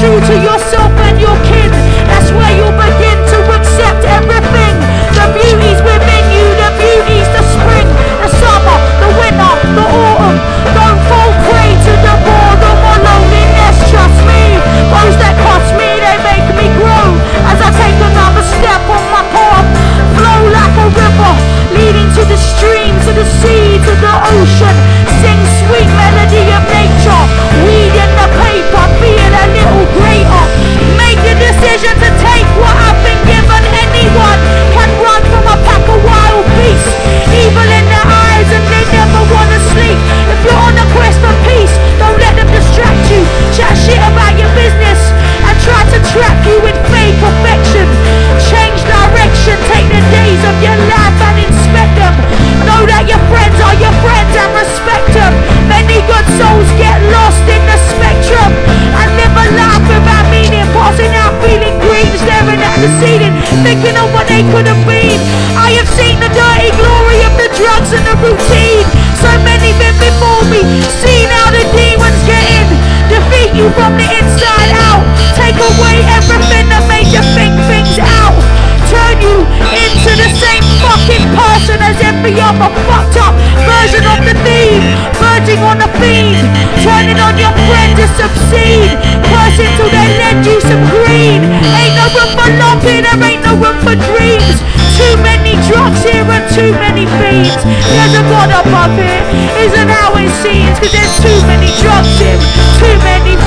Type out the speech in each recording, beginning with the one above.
true to yourself and your could dreams. Too many drugs here and too many fiends. There's a God above here, isn't how it seems, because there's too many drugs here, too many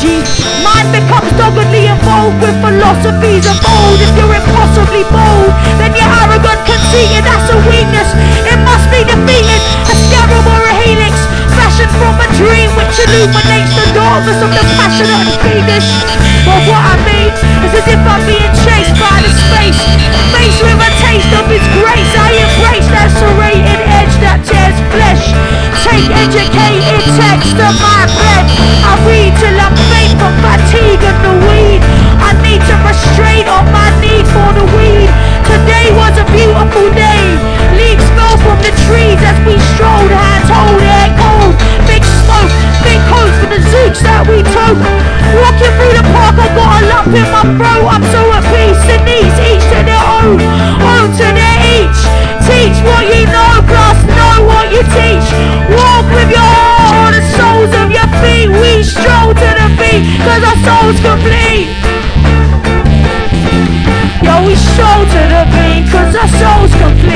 ideology. Mind becomes doggedly involved with philosophies of old. If you're impossibly bold, then you're arrogant, conceited, that's a weakness. It must be defeated, a scarab or a helix, fashioned from a dream which illuminates the darkness of the passionate and penis. But what I mean is as if I'm being chased by the space, faced with a taste of its grace. I am Walking through the park, I got a lump in my throat. I'm so at peace, and these each to their own, own to their each. Teach what you know, plus know what you teach. Walk with your heart on the soles of your feet. We stroll to the beat, cause our soul's complete. Yo, we stroll to the beat, cause our soul's complete.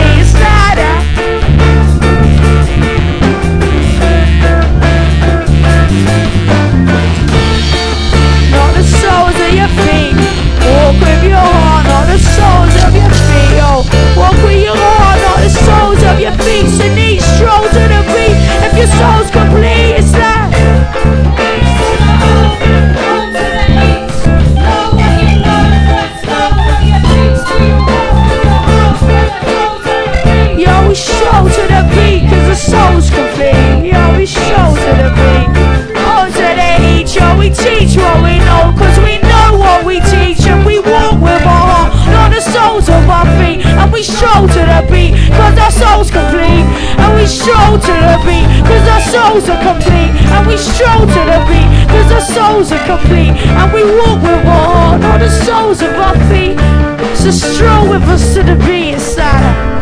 souls are complete, and we walk with one on the soles of our feet. So stroll with us to the beat, Santa.